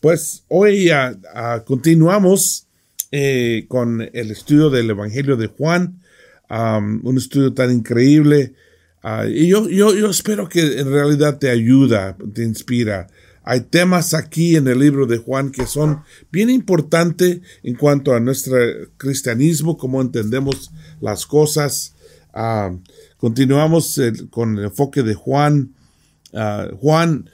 Pues hoy continuamos eh, con el estudio del Evangelio de Juan, un estudio tan increíble. Ah, y yo, espero que en realidad te ayuda, te inspira. Hay temas aquí en el libro de Juan que son bien importantes en cuanto a nuestro cristianismo, cómo entendemos las cosas. Ah, continuamos con el enfoque de Juan. Ah, Juan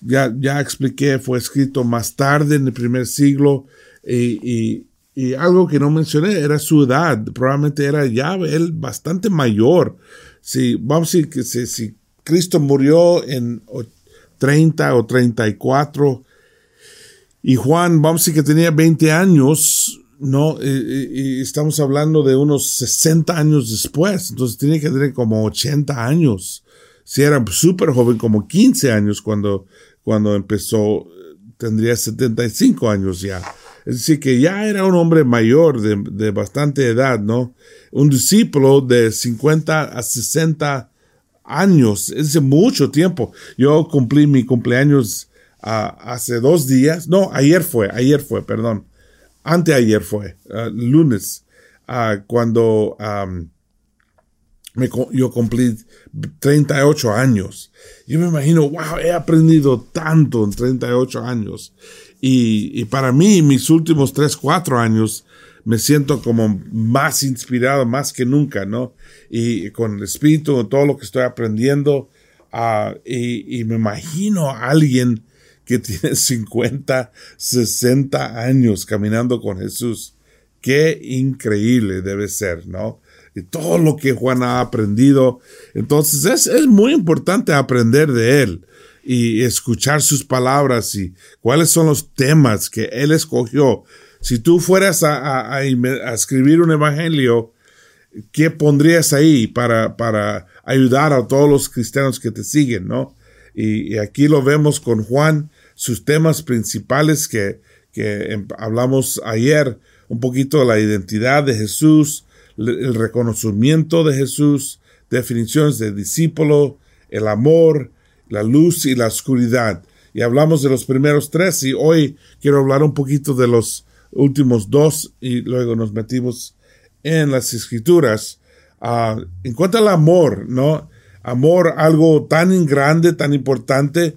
ya, ya expliqué, fue escrito más tarde en el primer siglo y, y, algo que no mencioné era su edad, probablemente era ya él bastante mayor. Si, vamos a decir que si, Cristo murió en 30 o 34 y Juan, vamos a decir que tenía 20 años, ¿no? Y, estamos hablando de unos 60 años después, entonces tiene que tener como 80 años. Si era súper joven, como 15 años cuando cuando empezó, tendría 75 años ya. Es decir, que ya era un hombre mayor de, bastante edad, ¿no? Un discípulo de 50 a 60 años, es de mucho tiempo. Yo cumplí mi cumpleaños ah, hace dos días, no, ayer fue, ayer fue, perdón, anteayer fue, ah, lunes, uh, cuando yo cumplí 38 años. Yo me imagino, wow, he aprendido tanto en 38 años. Y, para mí, mis últimos 3, 4 años, me siento como más inspirado, más que nunca, ¿no? Y con el espíritu, todo lo que estoy aprendiendo. Uh, y, y, me imagino a alguien que tiene 50, 60 años caminando con Jesús. Qué increíble debe ser, ¿no? Y todo lo que Juan ha aprendido. Entonces es, es muy importante aprender de él y escuchar sus palabras y cuáles son los temas que él escogió. Si tú fueras a, a, escribir un evangelio, ¿qué pondrías ahí para, para ayudar a todos los cristianos que te siguen, no? Y, y aquí lo vemos con Juan, sus temas principales que, que hablamos ayer, un poquito de la identidad de Jesús, el reconocimiento de Jesús, definiciones de discípulo, el amor, la luz y la oscuridad. Y hablamos de los primeros tres y hoy quiero hablar un poquito de los últimos dos y luego nos metimos en las escrituras. Uh, en cuanto al amor, ¿no? Amor, algo tan grande, tan importante.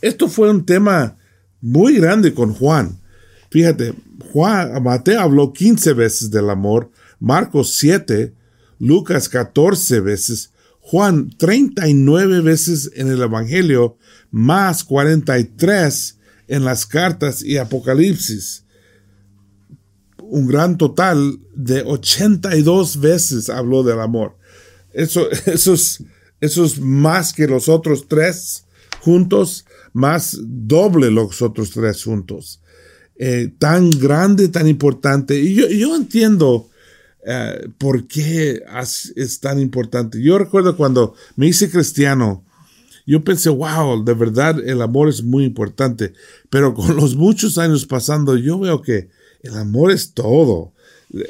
Esto fue un tema muy grande con Juan. Fíjate, Juan, Mateo habló 15 veces del amor, Marcos 7, Lucas 14 veces, Juan 39 veces en el Evangelio, más 43 en las cartas y Apocalipsis. Un gran total de 82 veces habló del amor. Eso, eso, es, eso es más que los otros tres juntos, más doble los otros tres juntos. Eh, tan grande, tan importante. Y yo, yo entiendo eh, ¿por qué es tan importante? Yo recuerdo cuando me hice cristiano, yo pensé, wow, de verdad el amor es muy importante, pero con los muchos años pasando, yo veo que el amor es todo.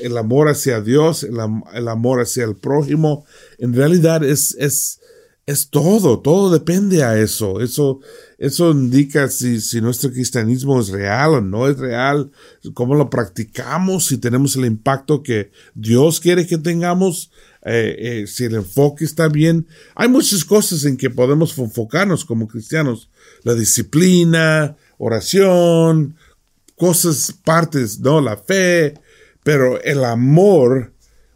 El amor hacia Dios, el, el amor hacia el prójimo, en realidad es, es, es todo, todo depende a eso. Eso, eso indica si, si nuestro cristianismo es real o no es real, cómo lo practicamos, si tenemos el impacto que Dios quiere que tengamos, eh, eh, si el enfoque está bien. Hay muchas cosas en que podemos enfocarnos como cristianos. La disciplina, oración, cosas, partes, ¿no? La fe, pero el amor,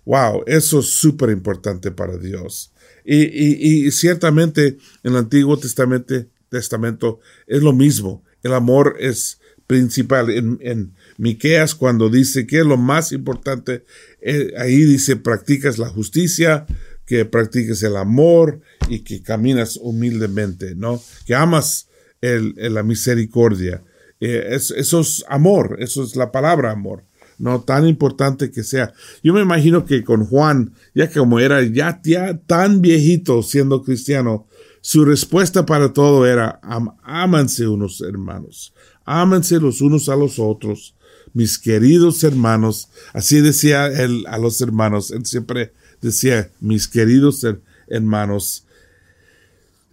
wow, eso es súper importante para Dios. Y, ciertamente en el Antiguo Testamento, Testamento es lo mismo. El amor es principal. En, en Miqueas, cuando dice que es lo más importante, eh, ahí dice practicas la justicia, que practiques el amor y que caminas humildemente, ¿no? Que amas el, la misericordia. Eh, eso es amor, eso es la palabra amor no tan importante que sea. Yo me imagino que con Juan, ya como era ya, tan viejito siendo cristiano, su respuesta para todo era, ámanse unos hermanos, ámanse los unos a los otros, mis queridos hermanos. Así decía él a los hermanos, él siempre decía, mis queridos hermanos.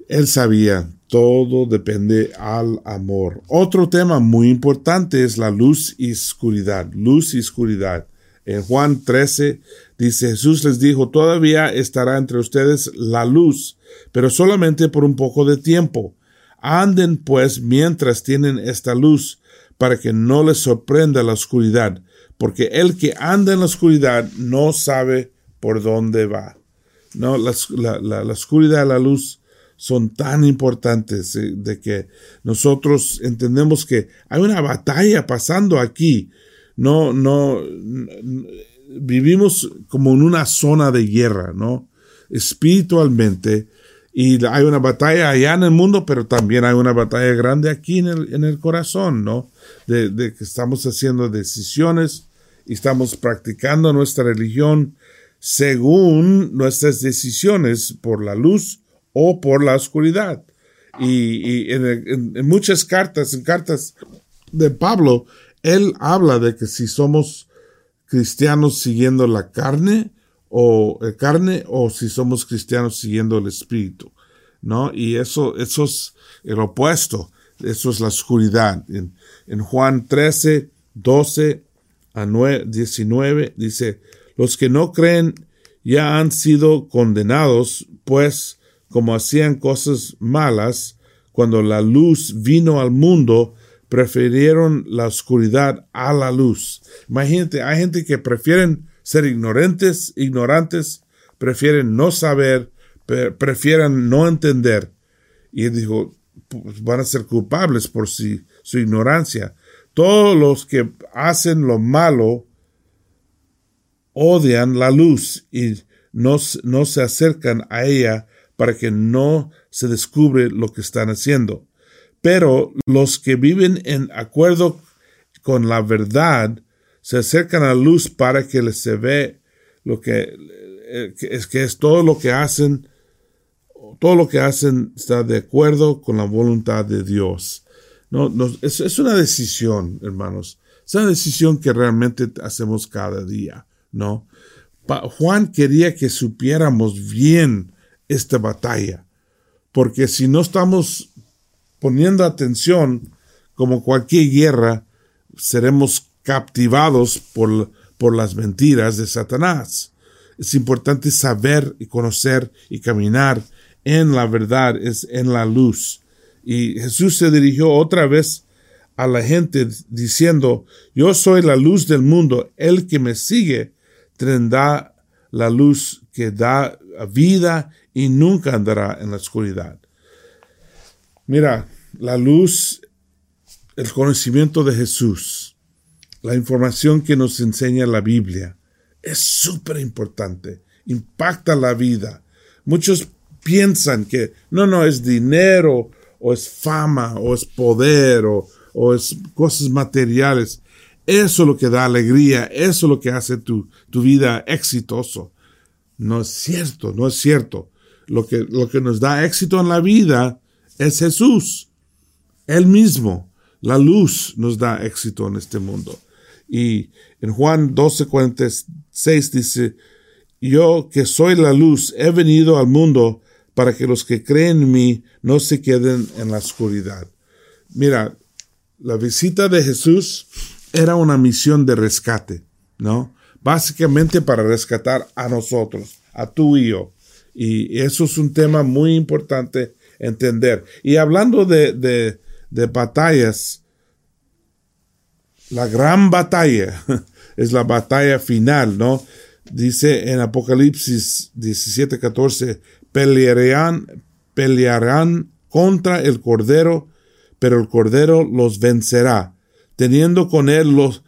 Él sabía todo depende al amor. Otro tema muy importante es la luz y oscuridad. Luz y oscuridad. En Juan 13 dice Jesús les dijo, todavía estará entre ustedes la luz, pero solamente por un poco de tiempo. Anden pues mientras tienen esta luz, para que no les sorprenda la oscuridad, porque el que anda en la oscuridad no sabe por dónde va. No, la, la, la oscuridad y la luz son tan importantes eh, de que nosotros entendemos que hay una batalla pasando aquí. No, no, vivimos como en una zona de guerra, ¿no? Espiritualmente. Y hay una batalla allá en el mundo, pero también hay una batalla grande aquí en el, en el corazón, ¿no? De, que estamos haciendo decisiones y estamos practicando nuestra religión según nuestras decisiones por la luz o por la oscuridad. Y, en, muchas cartas, en cartas de Pablo, él habla de que si somos cristianos siguiendo la carne o eh, carne o si somos cristianos siguiendo el espíritu, ¿no? Y eso, eso es el opuesto, eso es la oscuridad. En, Juan 13, 12 a 9, 19 dice, los que no creen ya han sido condenados, pues como hacían cosas malas, cuando la luz vino al mundo, prefirieron la oscuridad a la luz. Imagínate, hay gente que prefieren ser ignorantes, ignorantes, prefieren no saber, prefieren no entender. Y él dijo, pues, van a ser culpables por su ignorancia. Todos los que hacen lo malo odian la luz y no, no se acercan a ella para que no se descubre lo que están haciendo. Pero los que viven en acuerdo con la verdad se acercan a la luz para que les se ve lo que, eh, es que es todo lo que hacen todo lo que hacen está de acuerdo con la voluntad de Dios. No, es, es, una decisión, hermanos. Es una decisión que realmente hacemos cada día, ¿no? Juan quería que supiéramos bien esta batalla. Porque si no estamos poniendo atención, como cualquier guerra, seremos captivados por, por las mentiras de Satanás. Es importante saber y conocer y caminar en la verdad, es en la luz. Y Jesús se dirigió otra vez a la gente diciendo, yo soy la luz del mundo, el que me sigue tendrá la luz que da vida y nunca andará en la oscuridad. Mira, la luz, el conocimiento de Jesús, la información que nos enseña la Biblia, es súper importante, impacta la vida. Muchos piensan que no, no, es dinero, o es fama, o es poder, o, o es cosas materiales. Eso es lo que da alegría, eso es lo que hace tu, tu vida exitoso. No es cierto, no es cierto. Lo que, lo que nos da éxito en la vida es Jesús. Él mismo, la luz, nos da éxito en este mundo. Y en Juan 12, 46 dice, yo que soy la luz, he venido al mundo para que los que creen en mí no se queden en la oscuridad. Mira, la visita de Jesús era una misión de rescate, ¿no? Básicamente para rescatar a nosotros, a tú y yo. Y eso es un tema muy importante entender. Y hablando de, de, batallas, la gran batalla es la batalla final, ¿no? Dice en Apocalipsis 17, 14, pelearán, pelearán contra el Cordero, pero el Cordero los vencerá, teniendo con él los,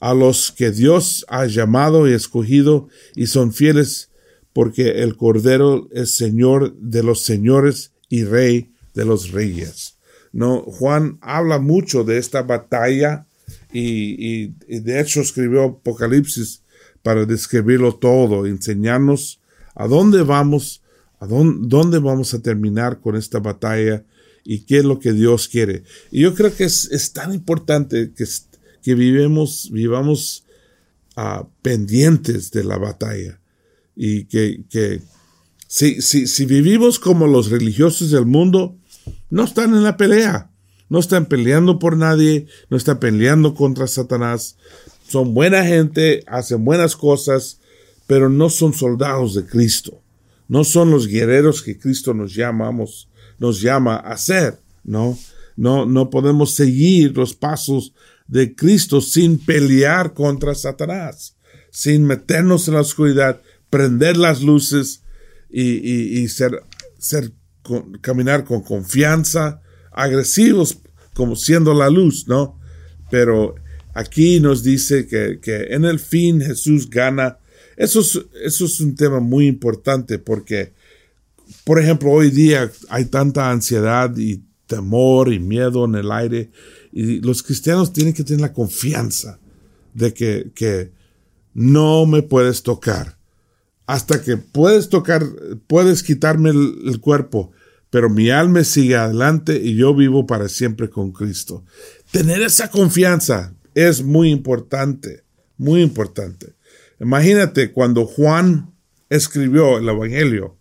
a los que Dios ha llamado y escogido y son fieles porque el Cordero es Señor de los señores y Rey de los reyes. No, Juan habla mucho de esta batalla y, de hecho escribió Apocalipsis para describirlo todo, enseñarnos a dónde vamos, a dónde, vamos a terminar con esta batalla y qué es lo que Dios quiere. Y yo creo que es, tan importante que, que vivemos, vivamos ah, pendientes de la batalla y que, que si, si, si vivimos como los religiosos del mundo, no están en la pelea, no están peleando por nadie, no están peleando contra Satanás, son buena gente, hacen buenas cosas, pero no son soldados de Cristo, no son los guerreros que Cristo nos nos llama a ser, ¿no? No, no podemos seguir los pasos de Cristo sin pelear contra Satanás, sin meternos en la oscuridad, prender las luces y, ser, ser caminar con confianza, agresivos como siendo la luz, ¿no? Pero aquí nos dice que, en el fin Jesús gana. Eso es, eso es un tema muy importante porque, por ejemplo, hoy día hay tanta ansiedad y temor y miedo en el aire y los cristianos tienen que tener la confianza de que, que no me puedes tocar. Hasta que puedes tocar, puedes quitarme el cuerpo, pero mi alma sigue adelante y yo vivo para siempre con Cristo. Tener esa confianza es muy importante, muy importante. Imagínate cuando Juan escribió el Evangelio,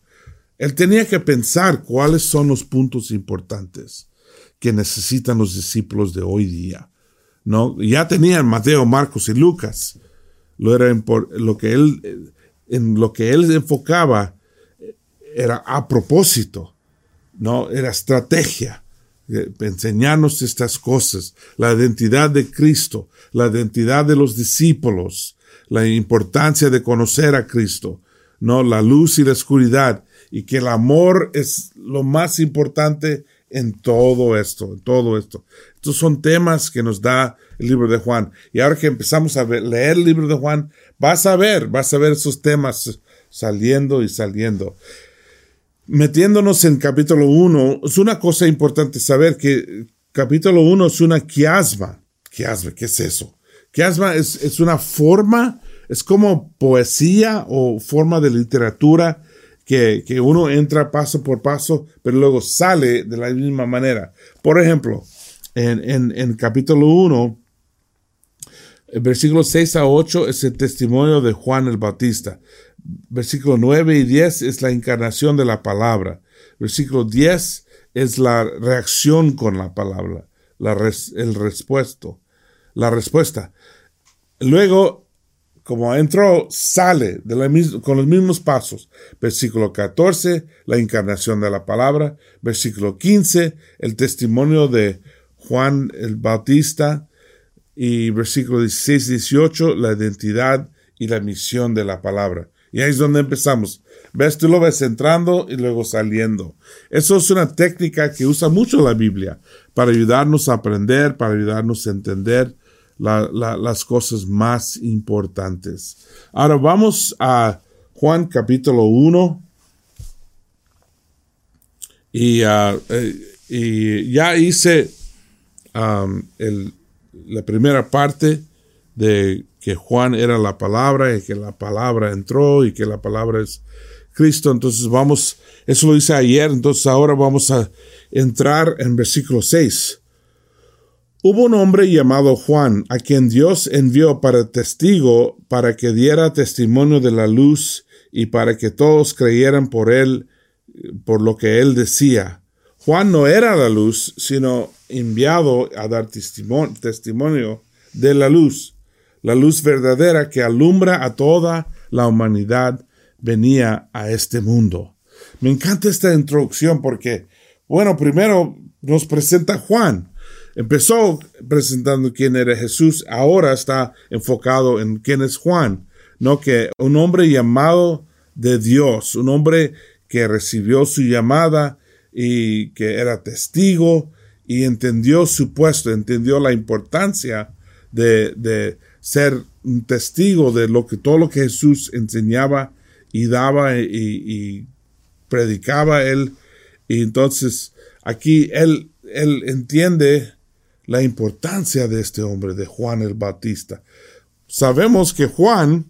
él tenía que pensar cuáles son los puntos importantes que necesitan los discípulos de hoy día. ¿no? Ya tenían Mateo, Marcos y Lucas. Lo, era lo que él, en lo que él enfocaba era a propósito no, era estrategia. Eh, enseñarnos estas cosas, la identidad de Cristo, la identidad de los discípulos, la importancia de conocer a Cristo, no la luz y la oscuridad, y que el amor es lo más importante en todo esto, en todo esto. Estos son temas que nos da el libro de Juan. Y ahora que empezamos a leer el libro de Juan, vas a ver, vas a ver esos temas saliendo y saliendo metiéndonos en capítulo 1, es una cosa importante saber que capítulo 1 es una quiasma. Quiasma, ¿qué es eso? Quiasma es, es una forma, es como poesía o forma de literatura que, que, uno entra paso por paso, pero luego sale de la misma manera. Por ejemplo, en, en, en capítulo 1, versículos 6 a 8 es el testimonio de Juan el Bautista. Versículo 9 y 10 es la encarnación de la palabra. Versículo 10 es la reacción con la palabra, la el respuesto, la respuesta. Luego, como entró, sale de la con los mismos pasos. Versículo 14, la encarnación de la palabra. Versículo 15, el testimonio de Juan el Bautista. Y versículo 16 18, la identidad y la misión de la palabra. Y ahí es donde empezamos. Ves, tú lo ves entrando y luego saliendo. Eso es una técnica que usa mucho la Biblia para ayudarnos a aprender, para ayudarnos a entender las cosas más importantes. Ahora vamos a Juan capítulo 1. Y, ah, eh, y ya hice um, el, la primera parte de que Juan era la palabra y que la palabra entró y que la palabra es Cristo. Entonces vamos, eso lo dice ayer, entonces ahora vamos a entrar en versículo 6. Hubo un hombre llamado Juan, a quien Dios envió para testigo, para que diera testimonio de la luz y para que todos creyeran por él, por lo que él decía. Juan no era la luz, sino enviado a dar testimonio de la luz la luz verdadera que alumbra a toda la humanidad venía a este mundo. Me encanta esta introducción porque, bueno, primero nos presenta Juan. Empezó presentando quién era Jesús, ahora está enfocado en quién es Juan, no que un hombre llamado de Dios, un hombre que recibió su llamada y que era testigo y entendió su puesto, entendió la importancia de, de ser un testigo de lo que todo lo que Jesús enseñaba y daba y, predicaba él. Y entonces aquí él, él entiende la importancia de este hombre, de Juan el Bautista. Sabemos que Juan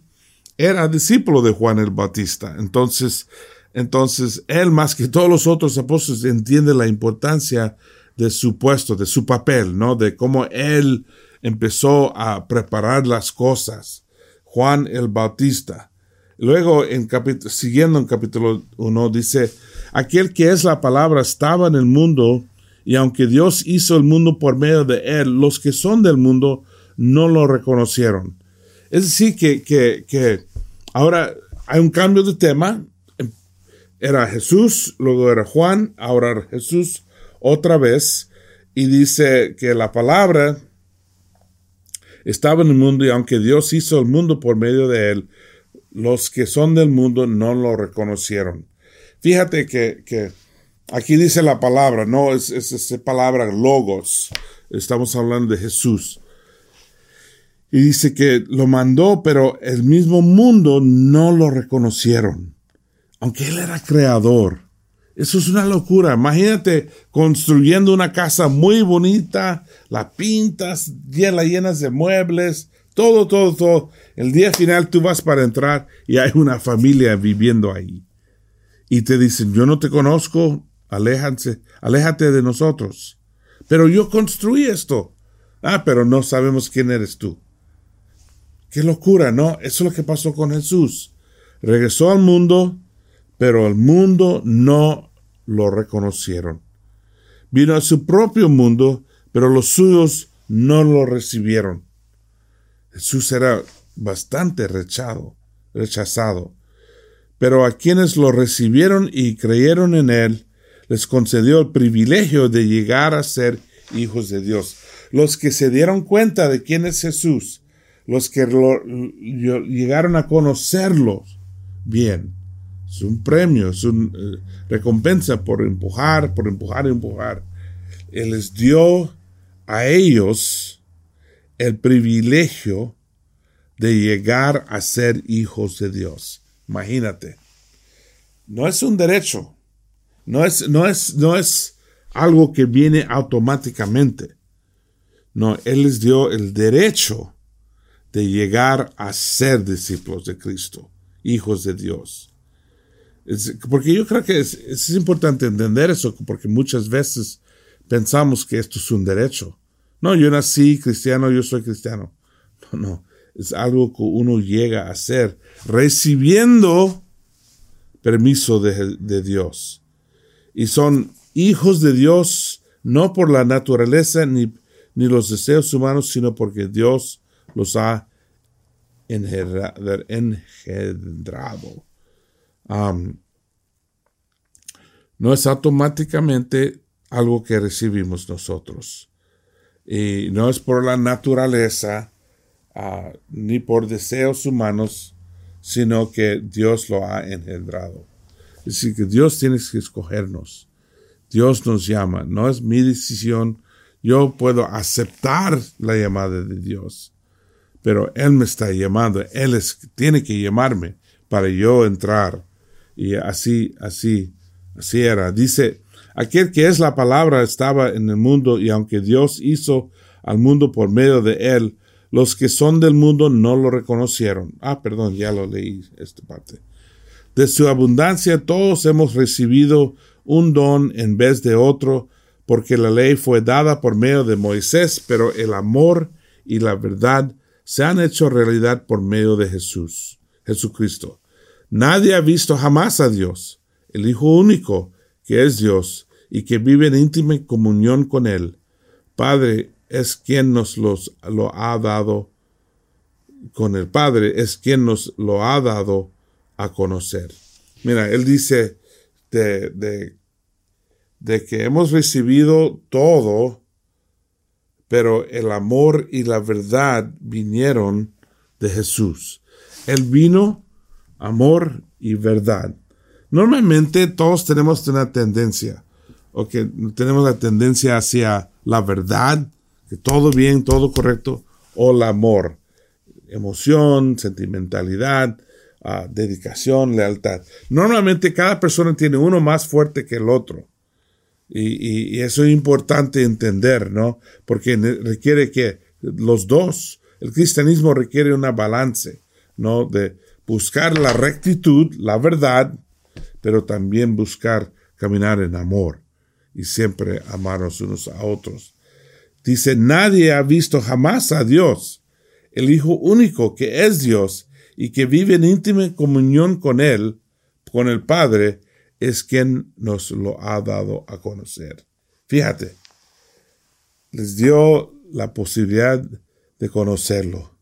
era discípulo de Juan el Bautista. Entonces, entonces él más que todos los otros apóstoles entiende la importancia de su puesto, de su papel, ¿no? De cómo él empezó a preparar las cosas. Juan el Bautista. Luego, en siguiendo en capítulo 1, dice, aquel que es la palabra estaba en el mundo, y aunque Dios hizo el mundo por medio de él, los que son del mundo no lo reconocieron. Es decir, que, que, que ahora hay un cambio de tema. Era Jesús, luego era Juan, ahora Jesús otra vez. Y dice que la palabra estaba en el mundo y aunque Dios hizo el mundo por medio de él, los que son del mundo no lo reconocieron. Fíjate que, que aquí dice la palabra, no es, es palabra logos. Estamos hablando de Jesús. Y dice que lo mandó, pero el mismo mundo no lo reconocieron. Aunque él era creador. Eso es una locura. Imagínate construyendo una casa muy bonita, la pintas, la llenas de muebles, todo, todo, todo. El día final tú vas para entrar y hay una familia viviendo ahí. Y te dicen, yo no te conozco, aléjate de nosotros. Pero yo construí esto. Ah, pero no sabemos quién eres tú. Qué locura, ¿no? Eso es lo que pasó con Jesús. Regresó al mundo, pero el mundo no lo reconocieron. Vino a su propio mundo, pero los suyos no lo recibieron. Jesús era bastante rechazado, rechazado. Pero a quienes lo recibieron y creyeron en él, les concedió el privilegio de llegar a ser hijos de Dios. Los que se dieron cuenta de quién es Jesús, los que llegaron a conocerlo bien. Es un premio, es una eh, recompensa por empujar, por empujar, empujar. Él les dio a ellos el privilegio de llegar a ser hijos de Dios. Imagínate. No es un derecho. No es, no es, no es algo que viene automáticamente. No, Él les dio el derecho de llegar a ser discípulos de Cristo, hijos de Dios. Porque yo creo que es, importante entender eso, porque muchas veces pensamos que esto es un derecho. No, yo nací cristiano, yo soy cristiano. No, no, es algo que uno llega a hacer recibiendo permiso de, de Dios. Y son hijos de Dios no por la naturaleza ni, ni los deseos humanos, sino porque Dios los ha engendrado. No es automáticamente algo que recibimos nosotros. Y no es por la naturaleza ah, ni por deseos humanos, sino que Dios lo ha engendrado. Es decir, que Dios tiene que escogernos. Dios nos llama. No es mi decisión. Yo puedo aceptar la llamada de Dios pero Él me está llamando, Él tiene que llamarme para yo entrar. Y así, así, así era. Dice, aquel que es la palabra estaba en el mundo y aunque Dios hizo al mundo por medio de Él, los que son del mundo no lo reconocieron. Ah, perdón, ya lo leí esta parte. De su abundancia todos hemos recibido un don en vez de otro, porque la ley fue dada por medio de Moisés, pero el amor y la verdad se han hecho realidad por medio de Jesús, Jesucristo. Nadie ha visto jamás a Dios, el Hijo único, que es Dios y que vive en íntima comunión con Él. Padre es quien nos los, lo ha dado, con el Padre es quien nos lo ha dado a conocer. Mira, Él dice de, de, que hemos recibido todo pero el amor y la verdad vinieron de Jesús. Él vino, amor y verdad. Normalmente todos tenemos una tendencia, o que tenemos la tendencia hacia la verdad, que todo bien, todo correcto, o el amor, emoción, sentimentalidad, ah, dedicación, lealtad. Normalmente cada persona tiene uno más fuerte que el otro. Y, eso es importante entender, ¿no? Porque requiere que los dos, el cristianismo requiere una balance, ¿no? De buscar la rectitud, la verdad, pero también buscar caminar en amor y siempre amarnos unos a otros. Dice, nadie ha visto jamás a Dios, el Hijo único que es Dios y que vive en íntima comunión con Él, con el Padre, es quien nos lo ha dado a conocer. Fíjate, les dio la posibilidad de conocerlo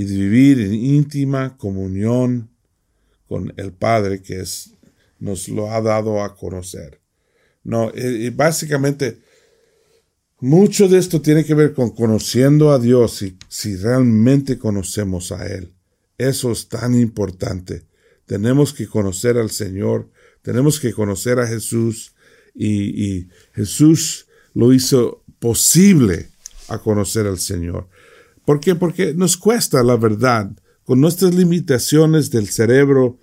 y de vivir en íntima comunión con el Padre que es, nos lo ha dado a conocer. No, y básicamente mucho de esto tiene que ver con conociendo a Dios y si realmente conocemos a Él. Eso es tan importante. Tenemos que conocer al Señor, tenemos que conocer a Jesús y Jesús lo hizo posible a conocer al Señor. ¿Por qué? Porque nos cuesta la verdad, con nuestras limitaciones del cerebro,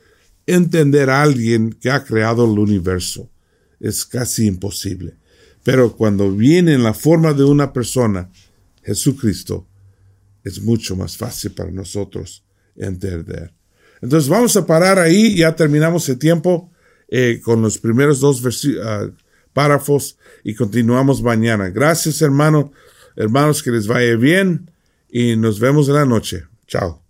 entender a alguien que ha creado el universo. Es casi imposible. Pero cuando viene en la forma de una persona, Jesucristo, es mucho más fácil para nosotros entender. Entonces vamos a parar ahí, ya terminamos el tiempo eh, con los primeros dos uh, párrafos y continuamos mañana. Gracias hermano, hermanos, que les vaya bien y nos vemos en la noche. Chao.